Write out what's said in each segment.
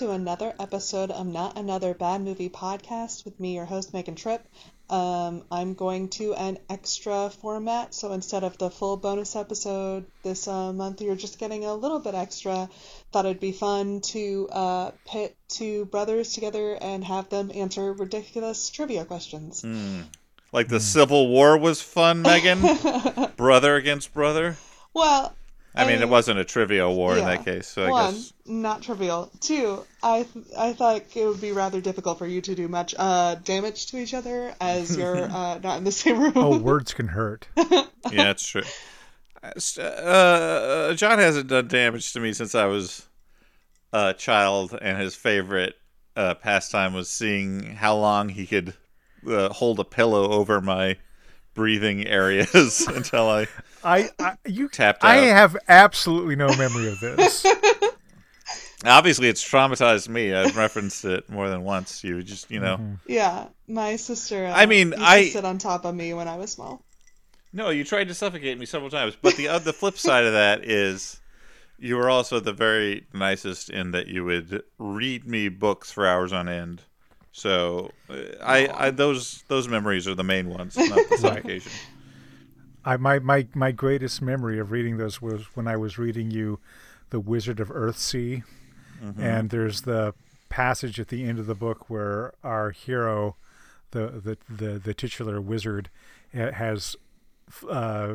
Welcome to another episode of Not Another Bad Movie podcast with me, your host, Megan Tripp. Um, I'm going to an extra format, so instead of the full bonus episode this uh, month, you're just getting a little bit extra. Thought it'd be fun to uh, pit two brothers together and have them answer ridiculous trivia questions. Like the Civil War was fun, Megan? brother against brother? Well, I mean, it wasn't a trivial war in that case, so I One, guess. not trivial. Two, I th- I thought it would be rather difficult for you to do much uh, damage to each other as you're uh, not in the same room. Oh, words can hurt. Yeah, it's true. Uh, Uh, John hasn't done damage to me since I was a child, and his favorite uh, pastime was seeing how long he could uh, hold a pillow over my breathing areas until I. I, I you Tapped I out. have absolutely no memory of this. Obviously, it's traumatized me. I've referenced it more than once. You just, you know. Mm-hmm. Yeah, my sister. Uh, I mean, used I- sit on top of me when I was small. No, you tried to suffocate me several times. But the uh, the flip side of that is you were also the very nicest in that you would read me books for hours on end. So uh, I, I those those memories are the main ones, not the suffocation. I my, my my greatest memory of reading those was when I was reading you The Wizard of Earthsea. And there's the passage at the end of the book where our hero, the the the, the titular wizard, has uh,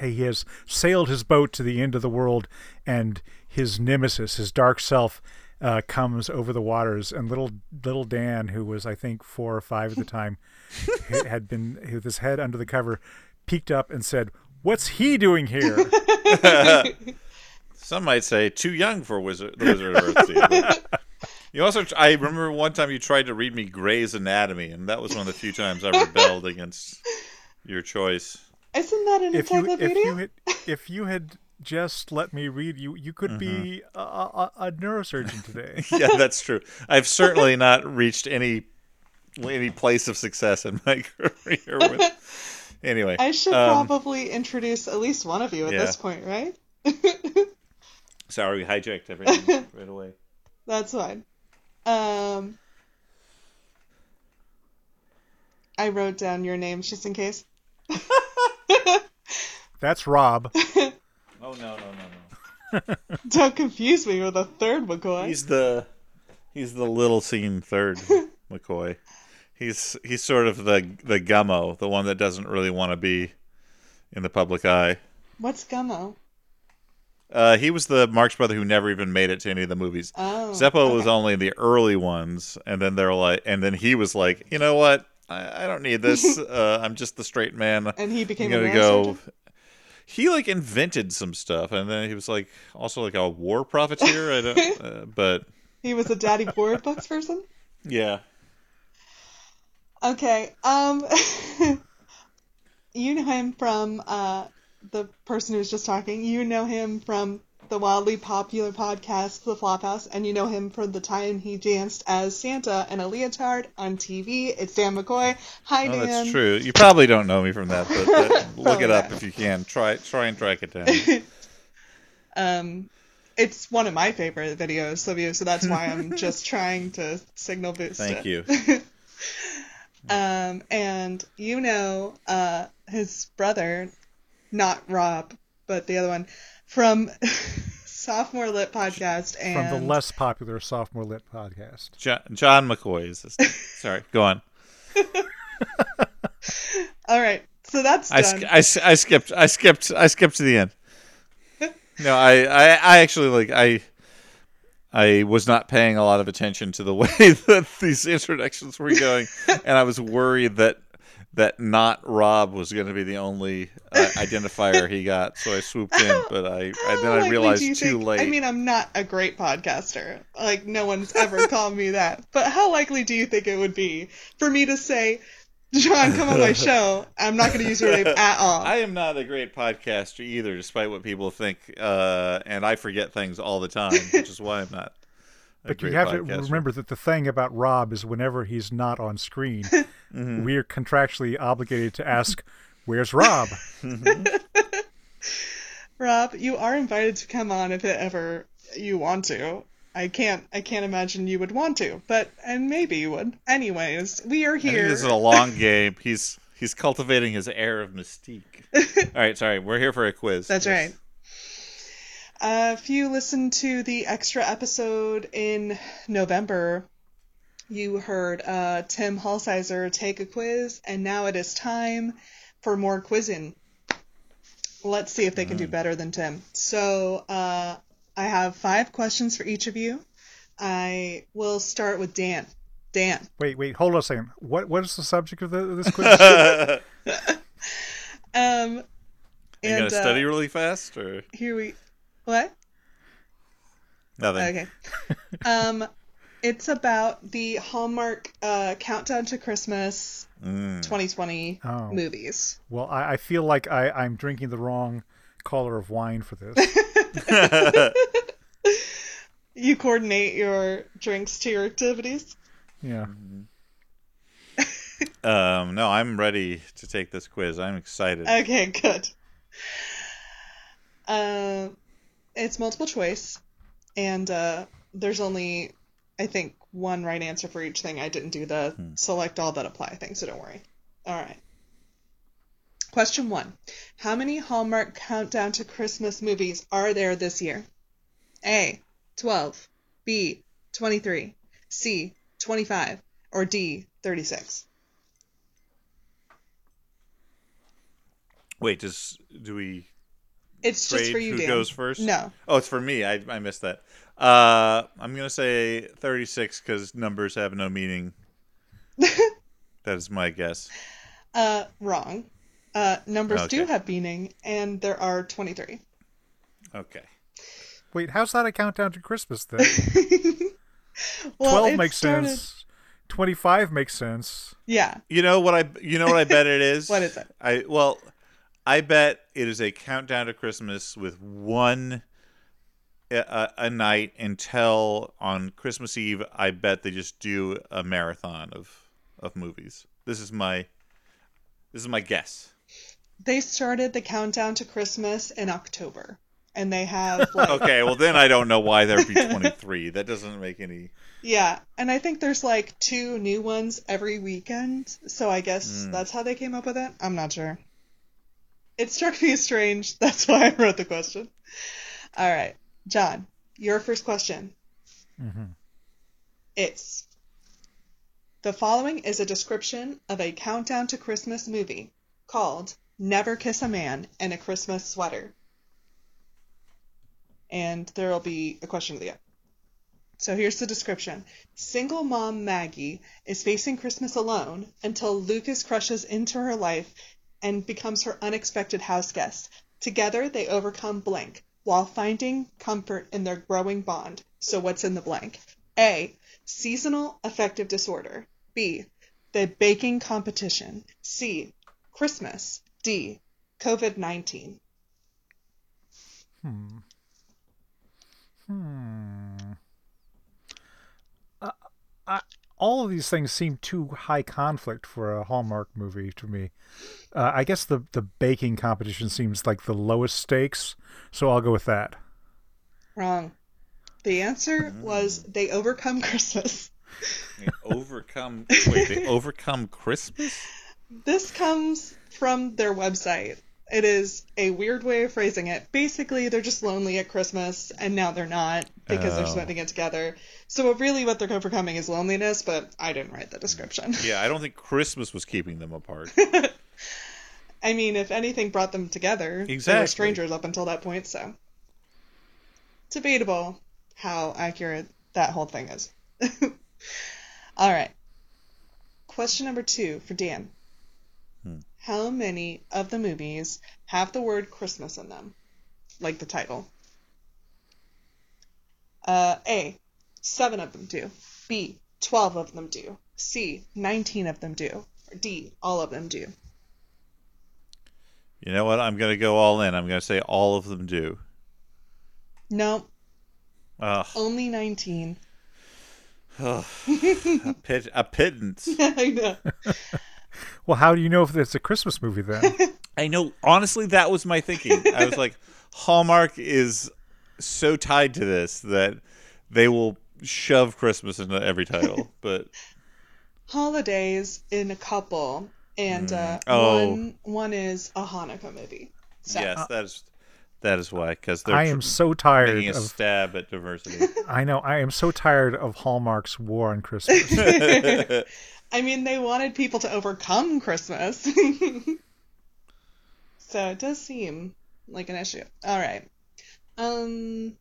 he has sailed his boat to the end of the world, and his nemesis, his dark self, uh, comes over the waters. And little little Dan, who was I think four or five at the time, had been with his head under the cover, peeked up and said, "What's he doing here?" Some might say too young for Wizard the Wizard of Earthsea. You also, I remember one time you tried to read me Grey's Anatomy, and that was one of the few times I rebelled against your choice. Isn't that an if you if you had if you had just let me read you, you could be a, a, a neurosurgeon today. yeah, that's true. I've certainly not reached any any place of success in my career. With, anyway, I should um, probably introduce at least one of you at yeah. this point, right? Sorry, we hijacked everything right away. That's fine. Um, I wrote down your names just in case. That's Rob. No, no, no, no. Don't confuse me with a third McCoy. He's the he's the little scene third McCoy. He's he's sort of the the gummo, the one that doesn't really want to be in the public eye. What's Gummo? Uh, he was the Marx brother who never even made it to any of the movies. Oh, Zeppo was only in the early ones, and then they're like, and then he was like, you know what? I, I don't need this. uh, I'm just the straight man. And he I'm became gonna go. neurosurgeon? He like invented some stuff, and then he was like also like a war profiteer. I don't, uh, but He was a Daddy Board Books person? yeah, Okay. Um, you know him from uh, the person who's just talking. You know him from the wildly popular podcast, The Flophouse, and you know him from the time he danced as Santa in a leotard on TV. It's Dan McCoy. Hi, oh, Dan. that's true. You probably don't know me from that, but uh, look it up not. if you can. Try try and track it down. Um, it's one of my favorite videos of you, so that's why I'm just trying to signal boost Thank it. you. Um, and you know uh, his brother, not Rob, but the other one, from Sophomore Lit Podcast and from the less popular sophomore lit podcast. John, John McCoy is this. Sorry, go on. All right, so that's I, done. sk- I, s- I skipped I skipped I skipped to the end. No, I, I, I actually like I I was not paying a lot of attention to the way that these introductions were going, and I was worried that that not Rob was going to be the only uh, identifier he got. So I swooped in, but I, I then I realized too think- late. I mean, I'm not a great podcaster. Like, no one's ever called me that. But how likely do you think it would be for me to say, John, come on my show? I'm not going to use your name at all. I am not a great podcaster either, despite what people think, uh, and I forget things all the time, which is why I'm not. A But you great have to remember that the thing about Rob is whenever he's not on screen, Mm-hmm. we are contractually obligated to ask, "Where's Rob?" Rob, you are invited to come on if it ever you want to. I can't I can't imagine you would want to, but and maybe you would. Anyways, we are here. this is a long game. He's he's cultivating his air of mystique. All right, sorry. We're here for a quiz. That's Yes. right. Uh, if you listened to the extra episode in November, you heard uh, Tim Halsizer take a quiz, and now it is time for more quizzing. Let's see if they can do better than Tim. So uh, I have five questions for each of you. I will start with Dan. Dan. Wait, wait, hold on a second. What what is the subject of, the, this quiz? Are Um, you and gonna study uh, really fast or here we. What? nothing? Okay. um, it's about the Hallmark uh, Countdown to Christmas Mm. 2020 Oh. movies. well, I, I feel like I, I'm drinking the wrong color of wine for this. You coordinate your drinks to your activities. Yeah. Um, no, I'm ready to take this quiz. I'm excited. Okay, good. Uh, it's multiple choice, and uh, there's only, I think, one right answer for each thing. I didn't do the select all that apply thing, so don't worry. All right. Question one How many Hallmark Countdown to Christmas movies are there this year? A. 12, B. 23, C. 25, or D. 36? Wait, does do we It's just for you, who Dan. goes first? No. Oh, it's for me. I I missed that. Uh, I'm gonna say 36 because numbers have no meaning. that is my guess. Uh, wrong. Uh, numbers do have meaning, and there are 23. Okay. Wait, how's that a countdown to Christmas then? Well, 12 makes started- sense. 25 makes sense. Yeah. You know what I you know what I bet it is? What is it? I well, I bet it is a countdown to Christmas with one a, a night until on Christmas Eve. I bet they just do a marathon of of movies. This is my this is my guess. They started the countdown to Christmas in October, and they have like Okay, well then I don't know why there'd be 23. That doesn't make any yeah, and I think there's like two new ones every weekend. So I guess hmm. that's how they came up with it. I'm not sure. It struck me as strange. That's why I wrote the question. All right, John, your first question. Mm-hmm. It's the following is a description of a countdown to Christmas movie called Never Kiss a Man in a Christmas Sweater. And there will be a question at the end. So here's the description. Single mom Maggie is facing Christmas alone until Lucas crushes into her life and becomes her unexpected house guest. Together they overcome blank while finding comfort in their growing bond. So what's in the blank? A. Seasonal affective disorder. B. The baking competition. C. Christmas. D. COVID 19. Hmm. Hmm. Uh, All of these things seem too high conflict for a Hallmark movie to me. Uh, I guess the, the baking competition seems like the lowest stakes, so I'll go with that. Wrong. The answer was they overcome Christmas. they overcome wait, they overcome Christmas? This comes from their website. It is a weird way of phrasing it. Basically, they're just lonely at Christmas, and now they're not because they're Oh. spending it together. So, really, what they're overcoming is loneliness, but I didn't write the description. Yeah, I don't think Christmas was keeping them apart. I mean, if anything brought them together, they Exactly. were strangers up until that point, so. Debatable how accurate that whole thing is. All right. Question number two for Dan. How many of the movies have the word Christmas in them? Like the title. Uh, A. Seven of them do. B. Twelve of them do. C. Nineteen of them do. Or D. All of them do. You know what? I'm going to go all in. I'm going to say all of them do. No, Ugh, only 19. a, pit, a pittance. I know. Well, how do you know if it's a Christmas movie then? I know. Honestly, that was my thinking. I was like, Hallmark is so tied to this that they will shove Christmas into every title. But holidays in a couple, and uh, Oh. one one is a Hanukkah movie. So, yes, that is that is why because they're I am tr- so tired making a of. stab at diversity. I know. I am so tired of Hallmark's war on Christmas. I mean, they wanted people to overcome Christmas. so it does seem like an issue. All right. Um,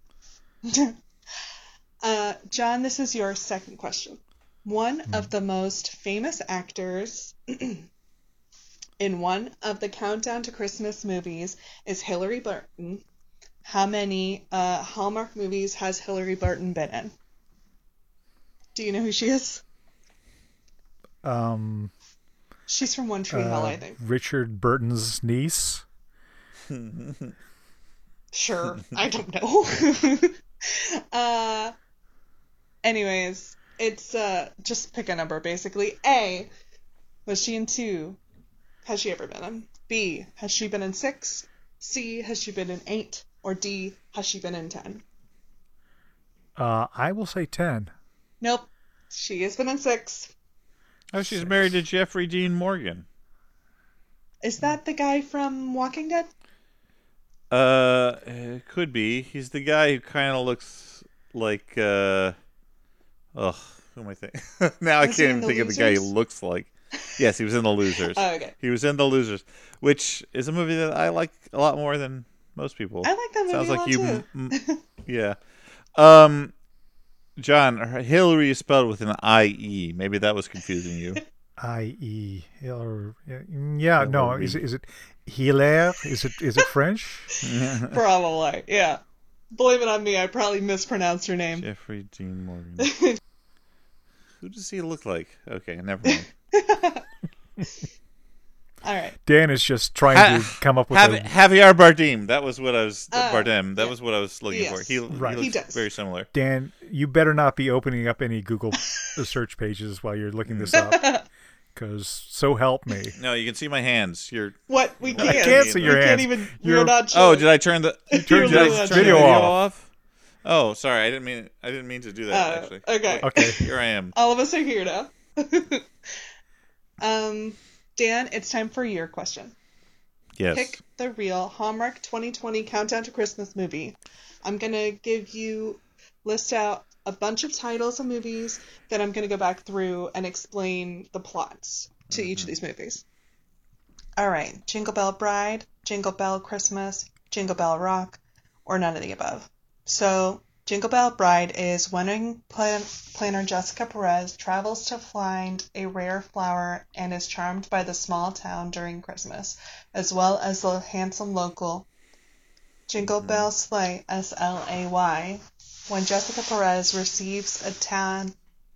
uh, John, this is your second question. One of the most famous actors in one of the Countdown to Christmas movies is Hilarie Burton. How many uh, Hallmark movies has Hilarie Burton been in? Do you know who she is? um, She's from One Tree Hill, uh, I think. Richard Burton's niece. Sure, I don't know. uh, anyways, it's uh, just pick a number basically. A, was she in two? Has she ever been in? B, has she been in six? C, has she been in eight? Or D, has she been in ten? Uh, I will say ten. Nope, she has been in six. oh, she's married to Jeffrey Dean Morgan. Is that the guy from Walking Dead? Uh, it could be. He's the guy who kind of looks like uh, ugh, who am I thinking? now I Was can't even The think of the guy he looks like. Yes, he was in The Losers. Oh, okay. He was in The Losers, which is a movie that I like a lot more than most people. I like that movie Sounds a like lot you. too. m- m- yeah. Um, John, her- Hilarie is spelled with an I E. Maybe that was confusing you. I E. Hillary. Yeah. No. Hillary. Is it? Is it Hilaire? Is it? Is it French? Probably, yeah. Blame it on me. I probably mispronounced her name. Jeffrey Dean Morgan. Who does he look like? Okay, never mind. All right. Dan is just trying Ha- to come up with Javi- a. Javier Bardem. That was what I was. Uh, Bardem. That yeah. was what I was looking for. He, Right. he He looks does. very similar. Dan, you better not be opening up any Google search pages while you're looking this up, because so help me. No, you can see my hands. You're. What? We can't. I can't see your we can't hands. even. You're- We're not. Oh, did I turn the? You're Did I turn the video showing. video off. off? Oh, sorry. I didn't mean. I didn't mean to do that. Oh, actually. okay. Okay. Here I am. All of us are here now. Um, Dan, it's time for your question. Yes. Pick the real Hallmark 2020 Countdown to Christmas movie. I'm gonna give you list out a bunch of titles of movies. Then I'm gonna go back through and explain the plots to each of these movies. All right, Jingle Bell Bride, Jingle Bell Christmas, Jingle Bell Rock, or none of the above. So, Jingle Bell Bride is wedding plan- planner Jessica Perez travels to find a rare flower and is charmed by the small town during Christmas, as well as the handsome local Jingle mm-hmm. Bell Sleigh, S L A Y. When Jessica Perez receives a ta-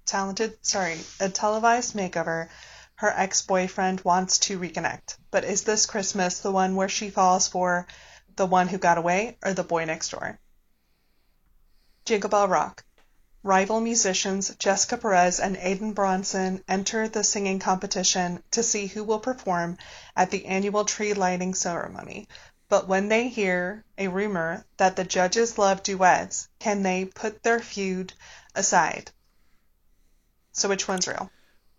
talented, sorry, a televised makeover, her ex-boyfriend wants to reconnect. But is this Christmas the one where she falls for the one who got away or the boy next door? Jingle Rock. Rival musicians Jessica Perez and Aiden Bronson enter the singing competition to see who will perform at the annual tree lighting ceremony. But when they hear a rumor that the judges love duets, can they put their feud aside? So which one's real?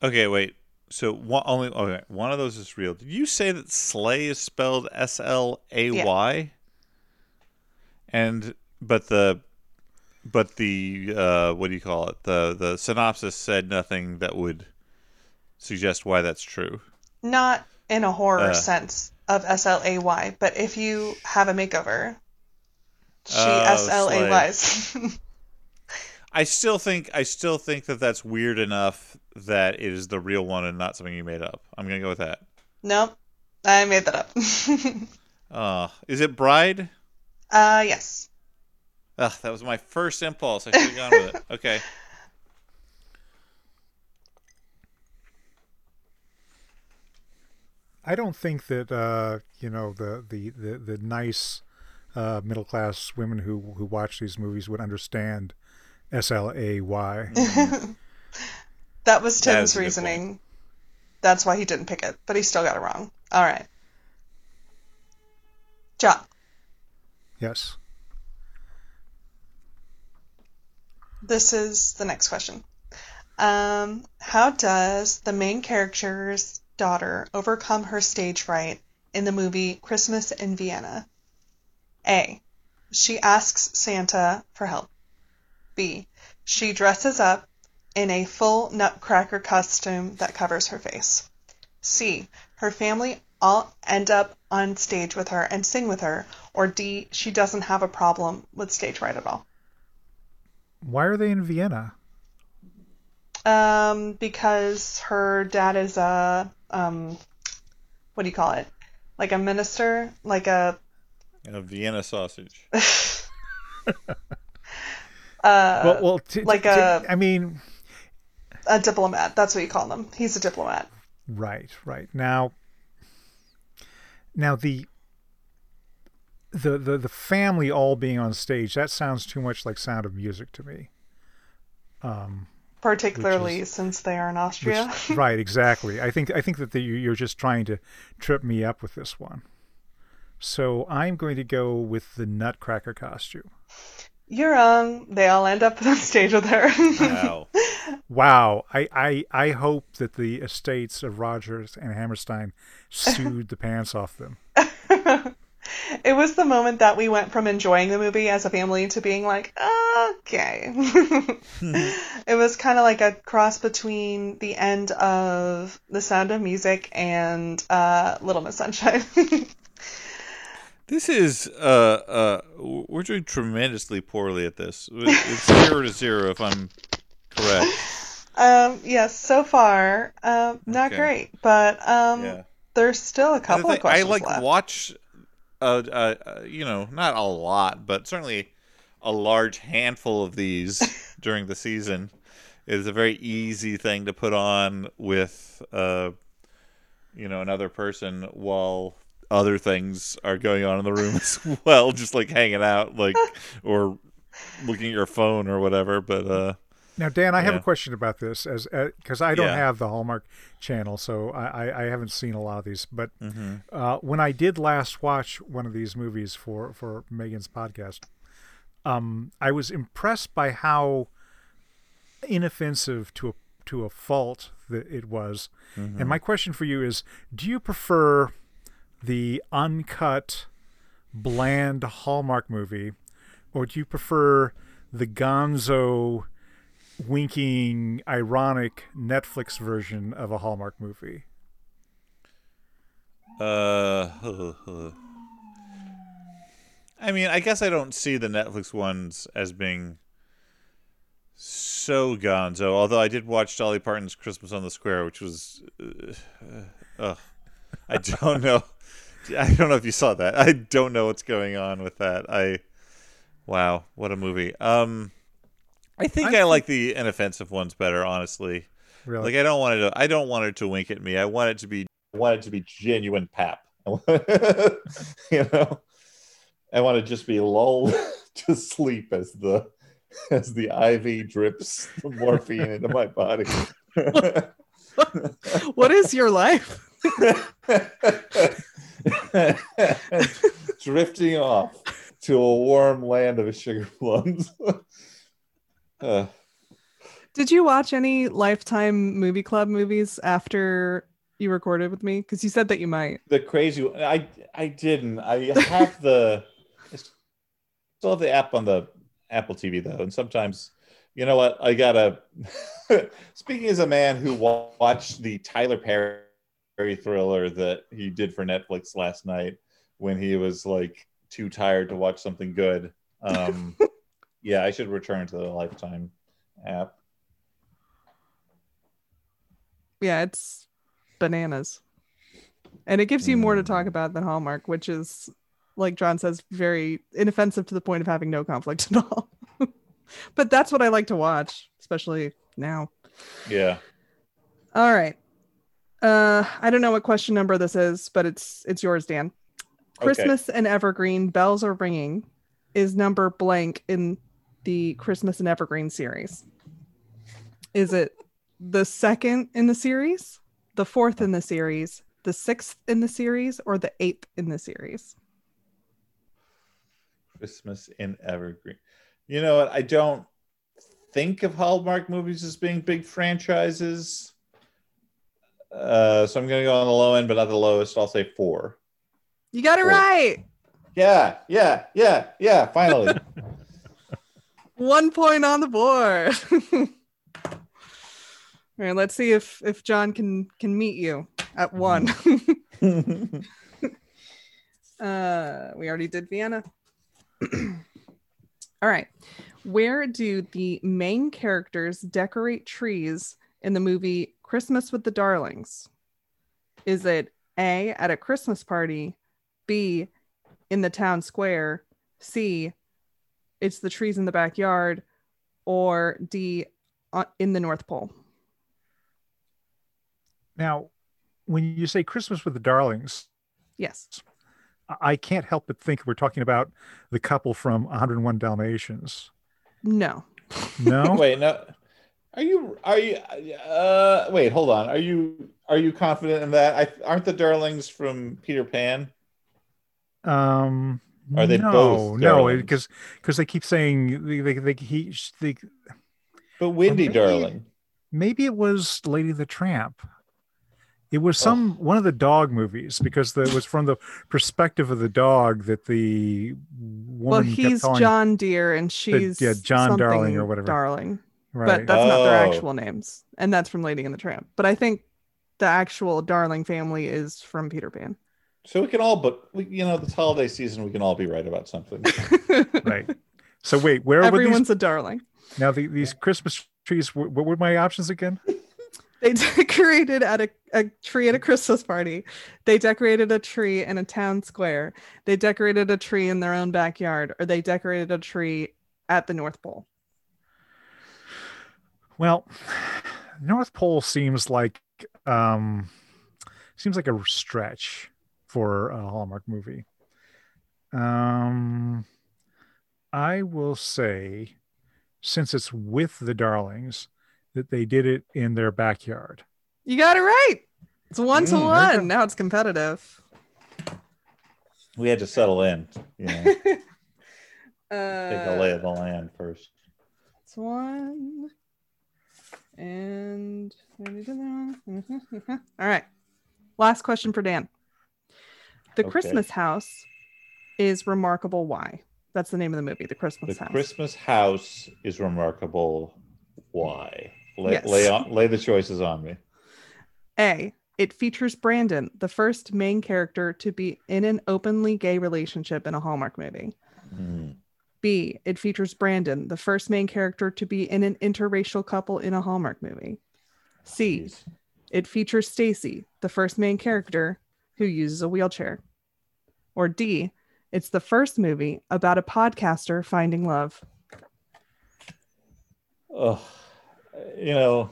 Okay, wait. So one only okay, one of those is real. Did you say that sleigh is spelled S L A Y? And but the but the uh what do you call it? The the synopsis said nothing that would suggest why that's true. Not in a horror Uh. sense of S L A Y, but if you have a makeover, she Oh, S L A Y's. I still think I still think that that's weird enough that it is the real one and not something you made up. I'm gonna go with that. Nope, I made that up. Uh, is it Bride? uh, yes. Ugh, that was my first impulse. I should have gone with it. Okay. I don't think that uh, you know the the the, the nice uh, middle class women who who watch these movies would understand S L A Y. That was Tim's is a good reasoning. That's why he didn't pick it, but he still got it wrong. All right. John, Yes. This is the next question. Um, how does the main character's daughter overcome her stage fright in the movie Christmas in Vienna? A. She asks Santa for help. B. She dresses up in a full nutcracker costume that covers her face. C. Her family all end up on stage with her and sing with her. Or D. She doesn't have a problem with stage fright at all. Why are they in Vienna? Um, because her dad is a um, what do you call it? Like a minister, like a A Vienna sausage. uh, well, well, t- like t- a- I mean, a diplomat. That's what you call them. He's a diplomat. right, right. Now, now the the the the family all being on stage that sounds too much like Sound of Music to me. Um, Particularly is- since they are in Austria. Which- right, exactly. I think I think that the, you- you're just trying to trip me up with this one. So I'm going to go with the Nutcracker costume. You're wrong. They all end up on stage with her. Wow. Wow, I, I, I hope that the estates of Rodgers and Hammerstein sued the pants off them. It was the moment that we went from enjoying the movie as a family to being like, okay. it was kind of like a cross between the end of The Sound of Music and uh, Little Miss Sunshine. This is uh uh we're doing tremendously poorly at this. It's zero to zero if I'm correct. um, yes, so far, um, not Okay. great, but um, Yeah. there's still a couple of questions. I like left. watch uh, uh uh you know not a lot but certainly a large handful of these during the season. is a very easy thing to put on with uh you know another person while other things are going on in the room as well, just like hanging out, like or looking at your phone or whatever. But uh, Now, Dan, I have a question about this, as because I don't Yeah. have the Hallmark channel, so I, I, I haven't seen a lot of these. But mm-hmm. uh, when I did last watch one of these movies for for Megan's podcast, um, I was impressed by how inoffensive to a to a fault that it was. Mm-hmm. And my question for you is: Do you prefer the uncut, bland Hallmark movie, or do you prefer the Gonzo? Winking, ironic Netflix version of a Hallmark movie. Uh, I mean, I guess I don't see the Netflix ones as being so gonzo. Although I did watch Dolly Parton's Christmas on the Square, which was, uh, uh, I don't know. I don't know if you saw that. I don't know what's going on with that. I, wow, what a movie. Um, I think I, I like the inoffensive ones better, honestly. Really? Like I don't want it to I don't want it to wink at me. I want it to be I want it to be genuine pap. you know? I want to just be lulled to sleep as the as the IV drips the morphine into my body. what is your life? Drifting off to a warm land of sugar plums. Uh, Did you watch any Lifetime Movie Club movies after you recorded with me? Because you said that you might. the crazy one. I I didn't. I have the I still have the app on the Apple TV though, and sometimes you know what I gotta. Speaking as a man who watched the Tyler Perry thriller that he did for Netflix last night when he was like too tired to watch something good. Um, yeah, I should return to the Lifetime app. Yeah, it's bananas. And it gives you more to talk Mm. about than Hallmark, which is, like John says, very inoffensive to the point of having no conflict at all. but that's what I like to watch, especially now. Yeah. All right. Uh, I don't know what question number this is, but it's it's yours, Dan. Okay. Christmas in Evergreen bells are ringing is number blank in the Christmas in Evergreen series. Is it the second in the series, the fourth in the series, the sixth in the series, or the eighth in the series? Christmas in Evergreen. You know what? I don't think of Hallmark movies as being big franchises. Uh, so I'm going to go on the low end, but not the lowest. I'll say four. You got it Four. right. Yeah, yeah, yeah, yeah. Finally. One point on the board. All right, let's see if if John can can meet you at one. uh, we already did Vienna. All right. Where do the main characters decorate trees in the movie Christmas with the Darlings? Is it A at a Christmas party, B in the town square, C it's the trees in the backyard, or D uh, in the North Pole? Now, when you say Christmas with the Darlings, Yes. I- I can't help but think we're talking about the couple from 101 Dalmatians. No. No, wait, no. Are you? Are you? Uh, wait, hold on. Are you? Are you confident in that? I, aren't the Darlings from Peter Pan? um, Are they no, both no, Darlings? because because they keep saying they, they, they he they, But Wendy maybe- Darling. maybe it was Lady the Tramp. It was Oh. some one of the dog movies because the, it was from the perspective of the dog that the woman Well, he's calling- John Deere and she's yeah, John Darling or whatever. Darling, right. but that's not their Oh. actual names, and that's from Lady and the Tramp. But I think the actual Darling family is from Peter Pan. So we can all, but you know, this holiday season, we can all be right about something. right. So wait, where were Everyone's these a darling. now? The, these Christmas trees. What were my options again? They decorated at a, a tree at a Christmas party. They decorated a tree in a town square. They decorated a tree in their own backyard, or they decorated a tree at the North Pole. Well, North Pole seems like um seems like a stretch for a Hallmark movie. Um I will say since it's with the Darlings that they did it in their backyard. You got it right. It's one to Mm, there you one. Now it's competitive. we had to settle in. You know, take a lay of Uh, the land first. it's one. And all right. Last question for Dan. The Okay. Christmas house is remarkable. Why? That's the name of the movie, The Christmas The House. Christmas house is remarkable. Why? Lay, Yes. lay, on, lay the choices on me. A. It features Brandon, the first main character to be in an openly gay relationship in a Hallmark movie. Hmm. B. It features Brandon, the first main character to be in an interracial couple in a Hallmark movie. C. Jeez. It features Stacy, the first main character who uses a wheelchair. Or D. It's the first movie about a podcaster finding love. Oh, you know,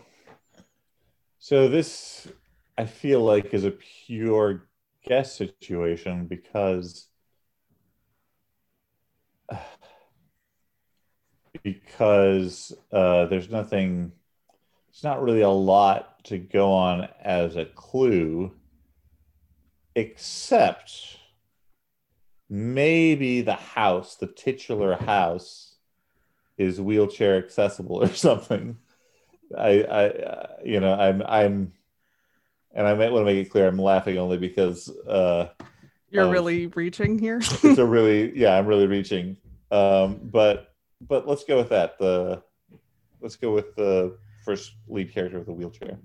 so this I feel like is a pure guess situation because because uh, there's nothing, it's not really a lot to go on as a clue, except maybe the house, the titular house is wheelchair accessible or something. I, I, uh, you know, I'm, I'm, and I might want to make it clear I'm laughing only because uh, You're Oh. really reaching here. it's a really, yeah, I'm really reaching. Um, but, but let's go with that. The, let's go with the first lead character with a wheelchair.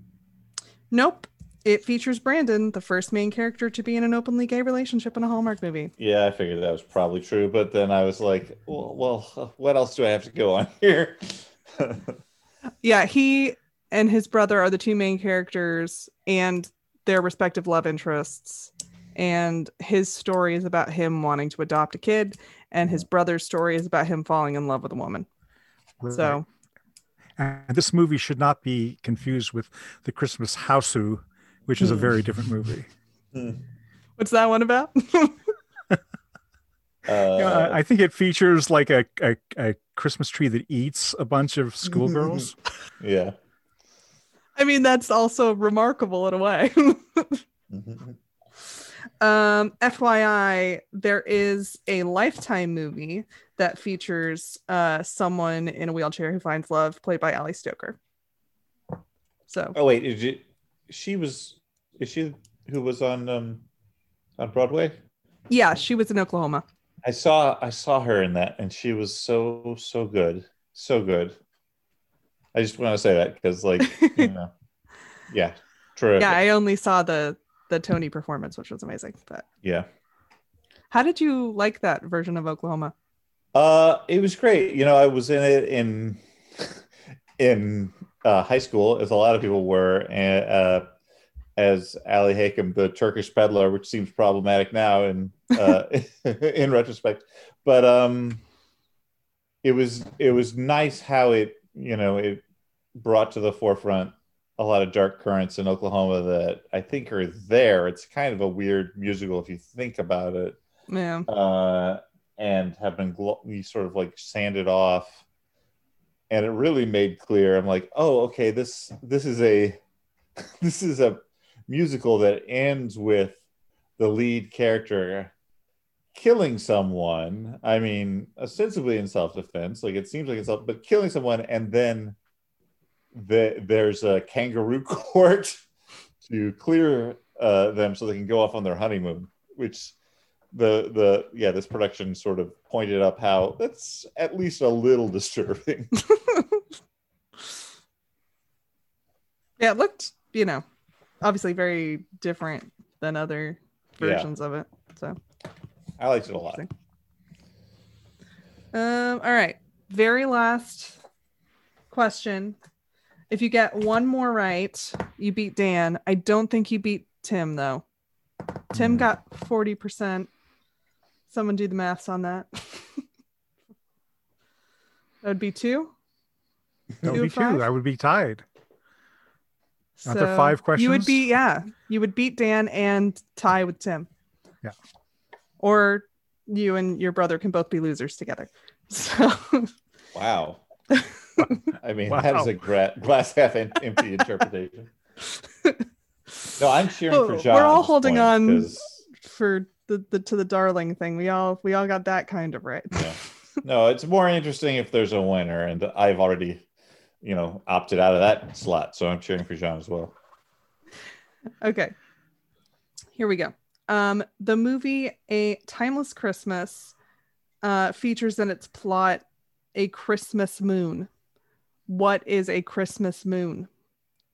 nope. It features Brandon, the first main character to be in an openly gay relationship in a Hallmark movie. Yeah, I figured that was probably true, but then I was like, well, well what else do I have to go on here? Yeah, he and his brother are the two main characters and their respective love interests. And his story is about him wanting to adopt a kid, and his mm-hmm. brother's story is about him falling in love with a woman. So, And this movie should not be confused with the Christmas House Who, which is a very different movie. what's that one about? Uh, You know, I, I think it features like a, a, a Christmas tree that eats a bunch of schoolgirls. yeah. I mean, that's also remarkable in a way. Mhm. Um, FYI, there is a Lifetime movie that features uh, someone in a wheelchair who finds love, played by Ali Stroker. So, Oh wait, is it? She was. Is she who was on um on Broadway? yeah, she was in Oklahoma. I saw I saw her in that, and she was so so good, so good. I just want to say that because, like, you know, yeah, true. Yeah, I only saw the the Tony performance, which was amazing. But yeah. how did you like that version of Oklahoma? Uh, it was great. You know, I was in it in in uh, high school, as a lot of people were, and uh, as Ali Hakim, the Turkish peddler, which seems problematic now in uh, in retrospect. But um, it was it was nice how it you know it brought to the forefront a lot of dark currents in Oklahoma that I think are there. It's kind of a weird musical if you think about it Yeah. uh, and have been we sort of like sanded off and it really made clear i'm like oh okay this this is a this is a musical that ends with the lead character killing someone i mean ostensibly in self-defense like it seems like it's self but killing someone and then the, there's a kangaroo court to clear uh, them so they can go off on their honeymoon which the the yeah this production sort of pointed up how that's at least a little disturbing Yeah, it looked, you know, obviously very different than other Yeah. versions of it. So, i liked it a lot um, all right. Very last question. If you get one more right, you beat Dan. I don't think you beat Tim though. Tim Hmm. got 40%. Someone do the maths on that. that would be two. That would be two. I would be tied. Aren't there So five You would be yeah. You would beat Dan and tie with Tim. Yeah. Or you and your brother can both be losers together. So wow i mean that is Wow. a gra- glass half empty interpretation no i'm cheering Well, for John. we're all holding on on. 'cause, for the, the to the darling thing, we all we all got that kind of right. yeah. no it's more interesting if there's a winner and i've already you know opted out of that slot so i'm cheering for john as well Okay. Here we go. Um, the movie A Timeless Christmas uh, features in its plot a Christmas moon. What is a Christmas moon?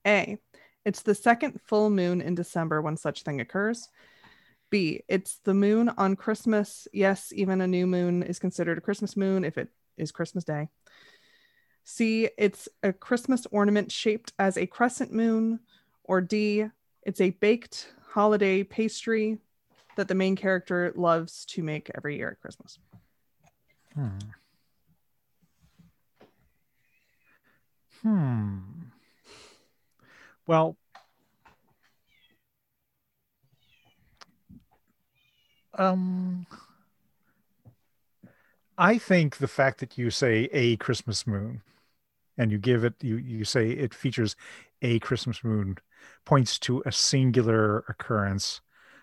A. It's the second full moon in December when such thing occurs. B. It's the moon on Christmas. Yes, even a new moon is considered a Christmas moon if it is Christmas Day. C. It's a Christmas ornament shaped as a crescent moon. Or D. It's a baked holiday pastry that the main character loves to make every year at Christmas. Hmm. Hmm. Well, um, I think the fact that you say a Christmas moon and you give it, you, you say it features a Christmas moon points to a singular occurrence.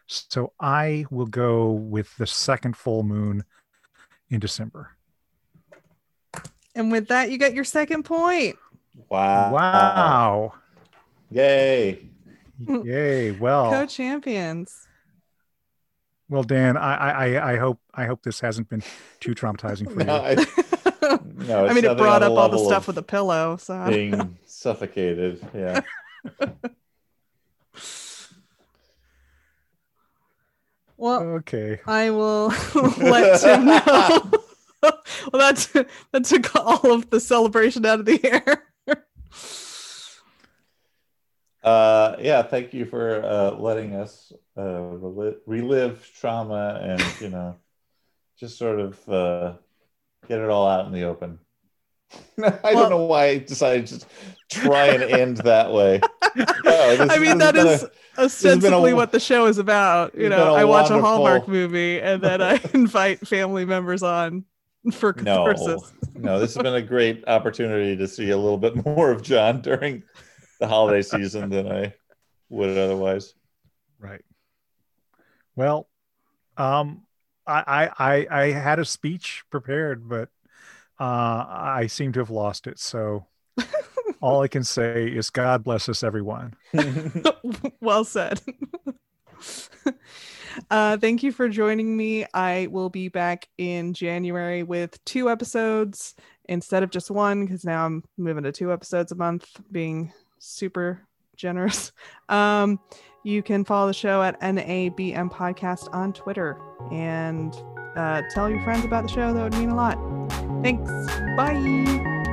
So I will go with the second full moon in December. And with that, you get your second point. wow Wow. yay Yay. Well, Co-champions. Well, Dan, I, I, I- I hope, I hope this hasn't been too traumatizing for no, you. I, no, I mean, it brought up all the stuff with the pillow. So being suffocated yeah well, Okay. I will let Tim know. well, that's that took all of the celebration out of the air. Uh, yeah, thank you for uh, letting us uh, reli- relive trauma and you know just sort of uh, get it all out in the open. I Well- don't know why I decided to try and end that way. No, this- I mean, that is that has been is a- been a ostensibly what the show is about. You know, I watch a Hallmark movie and then I invite family members on for no, catharsis. no. This has been a great opportunity to see a little bit more of John during the holiday season than I would otherwise. Right. Well, um, I, I I had a speech prepared, but uh, I seem to have lost it. So all I can say is God bless us, everyone. well said. uh, thank you for joining me. I will be back in January with two episodes instead of just one because now I'm moving to two episodes a month, being super generous. Um, you can follow the show at NABM Podcast on Twitter and uh, tell your friends about the show. That would mean a lot. Thanks. Bye.